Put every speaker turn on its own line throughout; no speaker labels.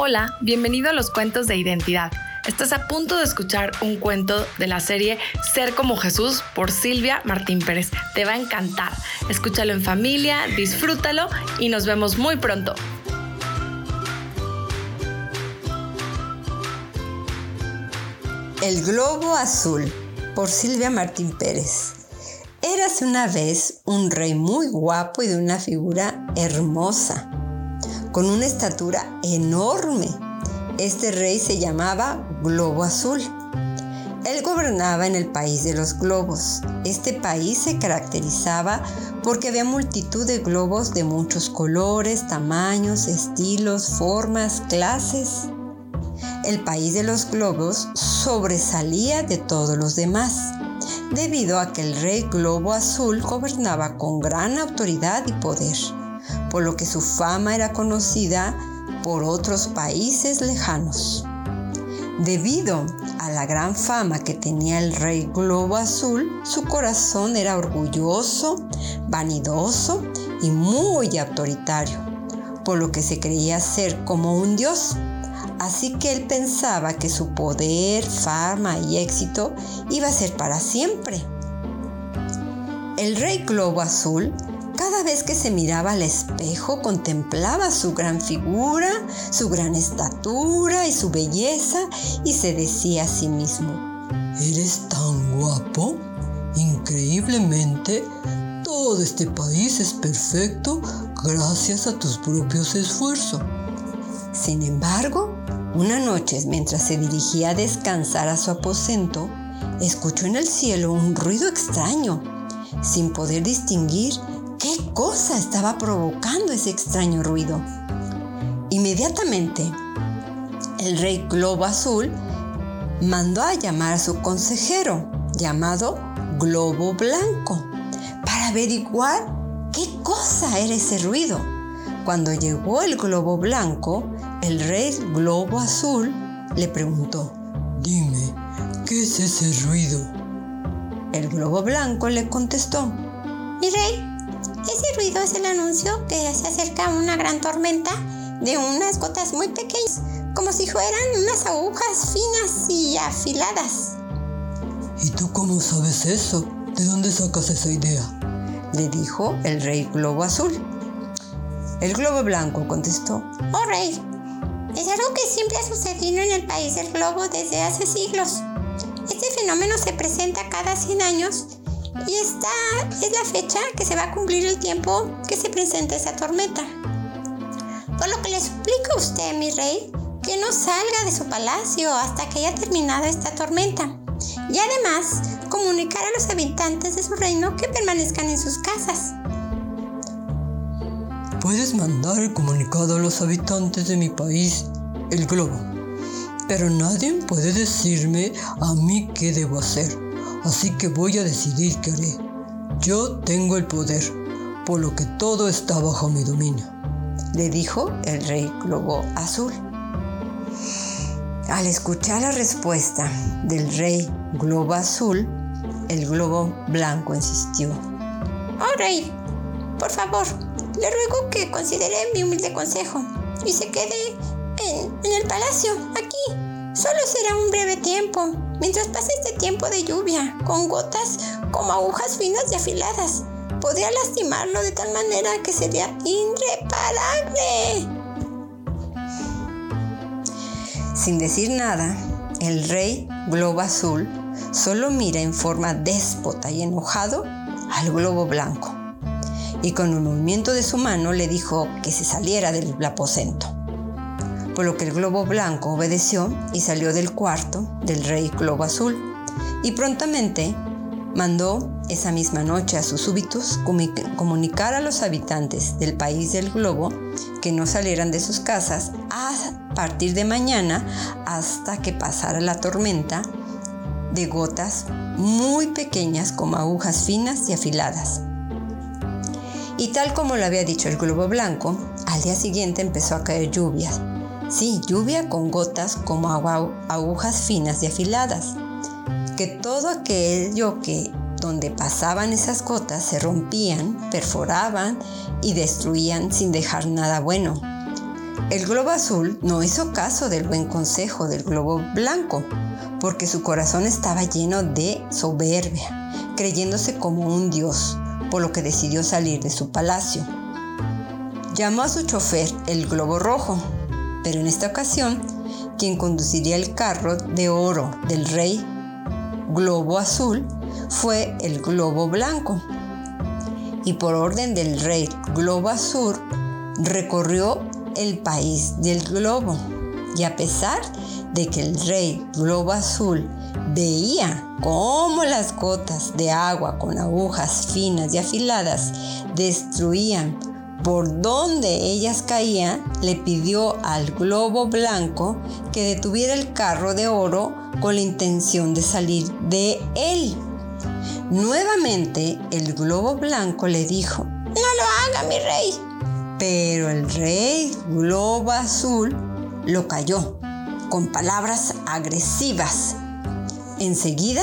Hola, bienvenido a los cuentos de identidad. Estás a punto de escuchar un cuento de la serie Ser como Jesús por Silvia Martín Pérez. Te va a encantar. Escúchalo en familia, disfrútalo y nos vemos muy pronto.
El globo azul por Silvia Martín Pérez. Érase una vez un rey muy guapo y de una figura hermosa con una estatura enorme. Este rey se llamaba Globo Azul. Él gobernaba en el país de los globos. Este país se caracterizaba porque había multitud de globos de muchos colores, tamaños, estilos, formas, clases. El país de los globos sobresalía de todos los demás, debido a que el rey Globo Azul gobernaba con gran autoridad y poder por lo que su fama era conocida por otros países lejanos. Debido a la gran fama que tenía el rey Globo Azul, su corazón era orgulloso, vanidoso y muy autoritario, por lo que se creía ser como un dios. Así que él pensaba que su poder, fama y éxito iba a ser para siempre. El rey Globo Azul cada vez que se miraba al espejo contemplaba su gran figura, su gran estatura y su belleza y se decía a sí mismo,
¿eres tan guapo? Increíblemente, todo este país es perfecto gracias a tus propios esfuerzos.
Sin embargo, una noche mientras se dirigía a descansar a su aposento, escuchó en el cielo un ruido extraño. Sin poder distinguir ¿Qué cosa estaba provocando ese extraño ruido? Inmediatamente, el rey Globo Azul mandó a llamar a su consejero, llamado Globo Blanco, para averiguar qué cosa era ese ruido. Cuando llegó el globo blanco, el rey Globo Azul le preguntó,
Dime, ¿qué es ese ruido?
El globo blanco le contestó,
Mi rey, ese ruido es el anuncio que se acerca una gran tormenta de unas gotas muy pequeñas, como si fueran unas agujas finas y afiladas.
¿Y tú cómo sabes eso? ¿De dónde sacas esa idea?
Le dijo el rey Globo Azul. El Globo Blanco contestó,
Oh rey, es algo que siempre ha sucedido en el país del globo desde hace siglos. Este fenómeno se presenta cada 100 años y esta es la fecha que se va a cumplir el tiempo que se presenta esa tormenta. Por lo que le suplico a usted, mi rey, que no salga de su palacio hasta que haya terminado esta tormenta. Y además, comunicar a los habitantes de su reino que permanezcan en sus casas.
Puedes mandar el comunicado a los habitantes de mi país, el globo, pero nadie puede decirme a mí qué debo hacer así que voy a decidir qué haré. Yo tengo el poder, por lo que todo está bajo mi dominio,
le dijo el rey Globo Azul. Al escuchar la respuesta del rey Globo Azul, el Globo Blanco insistió.
Oh rey, por favor, le ruego que considere mi humilde consejo y se quede en, en el palacio, aquí. Solo será un breve tiempo mientras pasa este tiempo de lluvia, con gotas como agujas finas y afiladas. Podría lastimarlo de tal manera que sería irreparable.
Sin decir nada, el rey Globo Azul solo mira en forma déspota y enojado al globo blanco y con un movimiento de su mano le dijo que se saliera del aposento por lo que el globo blanco obedeció y salió del cuarto del rey globo azul, y prontamente mandó esa misma noche a sus súbitos comunicar a los habitantes del país del globo que no salieran de sus casas a partir de mañana hasta que pasara la tormenta de gotas muy pequeñas como agujas finas y afiladas. Y tal como lo había dicho el globo blanco, al día siguiente empezó a caer lluvias Sí, lluvia con gotas como agujas finas y afiladas. Que todo aquello que donde pasaban esas gotas se rompían, perforaban y destruían sin dejar nada bueno. El globo azul no hizo caso del buen consejo del globo blanco, porque su corazón estaba lleno de soberbia, creyéndose como un dios, por lo que decidió salir de su palacio. Llamó a su chofer el globo rojo, pero en esta ocasión, quien conduciría el carro de oro del rey globo azul fue el globo blanco. Y por orden del rey globo azul, recorrió el país del globo. Y a pesar de que el rey globo azul veía cómo las gotas de agua con agujas finas y afiladas destruían por donde ellas caían, le pidió al globo blanco que detuviera el carro de oro con la intención de salir de él. Nuevamente el globo blanco le dijo, no lo haga mi rey, pero el rey Globo Azul lo cayó con palabras agresivas. Enseguida,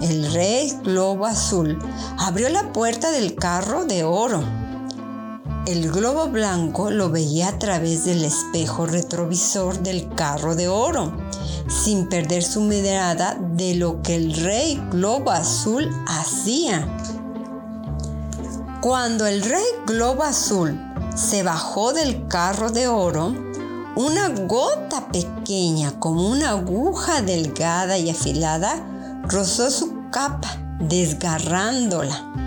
el rey Globo Azul abrió la puerta del carro de oro. El globo blanco lo veía a través del espejo retrovisor del carro de oro, sin perder su mirada de lo que el rey Globo Azul hacía. Cuando el rey Globo Azul se bajó del carro de oro una gota pequeña como una aguja delgada y afilada rozó su capa desgarrándola.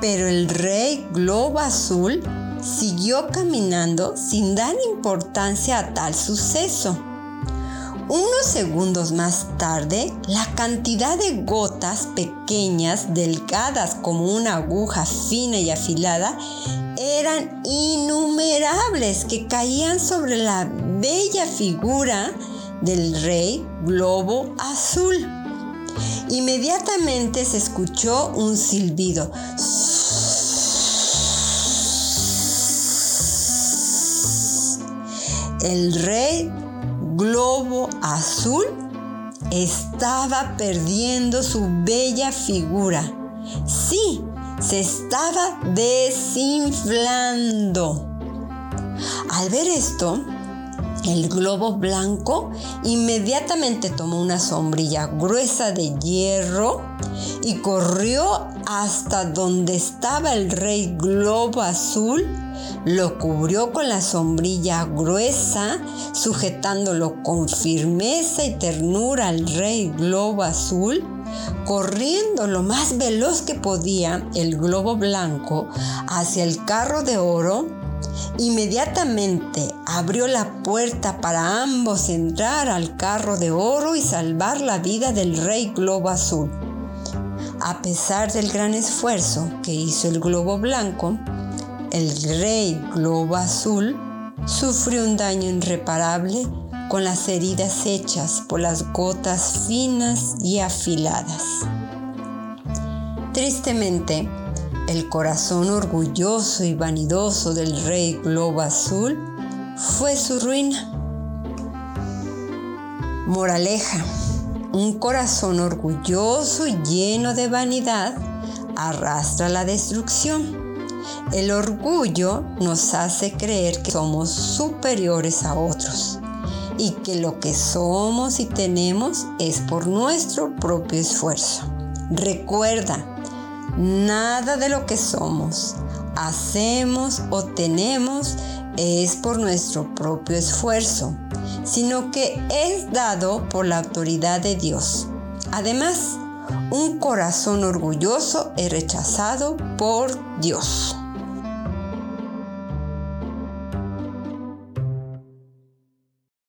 Pero el rey globo azul siguió caminando sin dar importancia a tal suceso. Unos segundos más tarde, la cantidad de gotas pequeñas, delgadas como una aguja fina y afilada, eran innumerables que caían sobre la bella figura del rey globo azul. Inmediatamente se escuchó un silbido. El rey globo azul estaba perdiendo su bella figura. Sí, se estaba desinflando. Al ver esto, el globo blanco inmediatamente tomó una sombrilla gruesa de hierro y corrió hasta donde estaba el rey globo azul, lo cubrió con la sombrilla gruesa, sujetándolo con firmeza y ternura al rey globo azul Corriendo lo más veloz que podía el globo blanco hacia el carro de oro, inmediatamente abrió la puerta para ambos entrar al carro de oro y salvar la vida del rey globo azul. A pesar del gran esfuerzo que hizo el globo blanco, el rey globo azul sufrió un daño irreparable con las heridas hechas por las gotas finas y afiladas. Tristemente, el corazón orgulloso y vanidoso del rey Globo Azul fue su ruina. Moraleja, un corazón orgulloso y lleno de vanidad arrastra la destrucción. El orgullo nos hace creer que somos superiores a otros y que lo que somos y tenemos es por nuestro propio esfuerzo. Recuerda, nada de lo que somos, hacemos o tenemos es por nuestro propio esfuerzo, sino que es dado por la autoridad de Dios. Además, un corazón orgulloso es rechazado por Dios.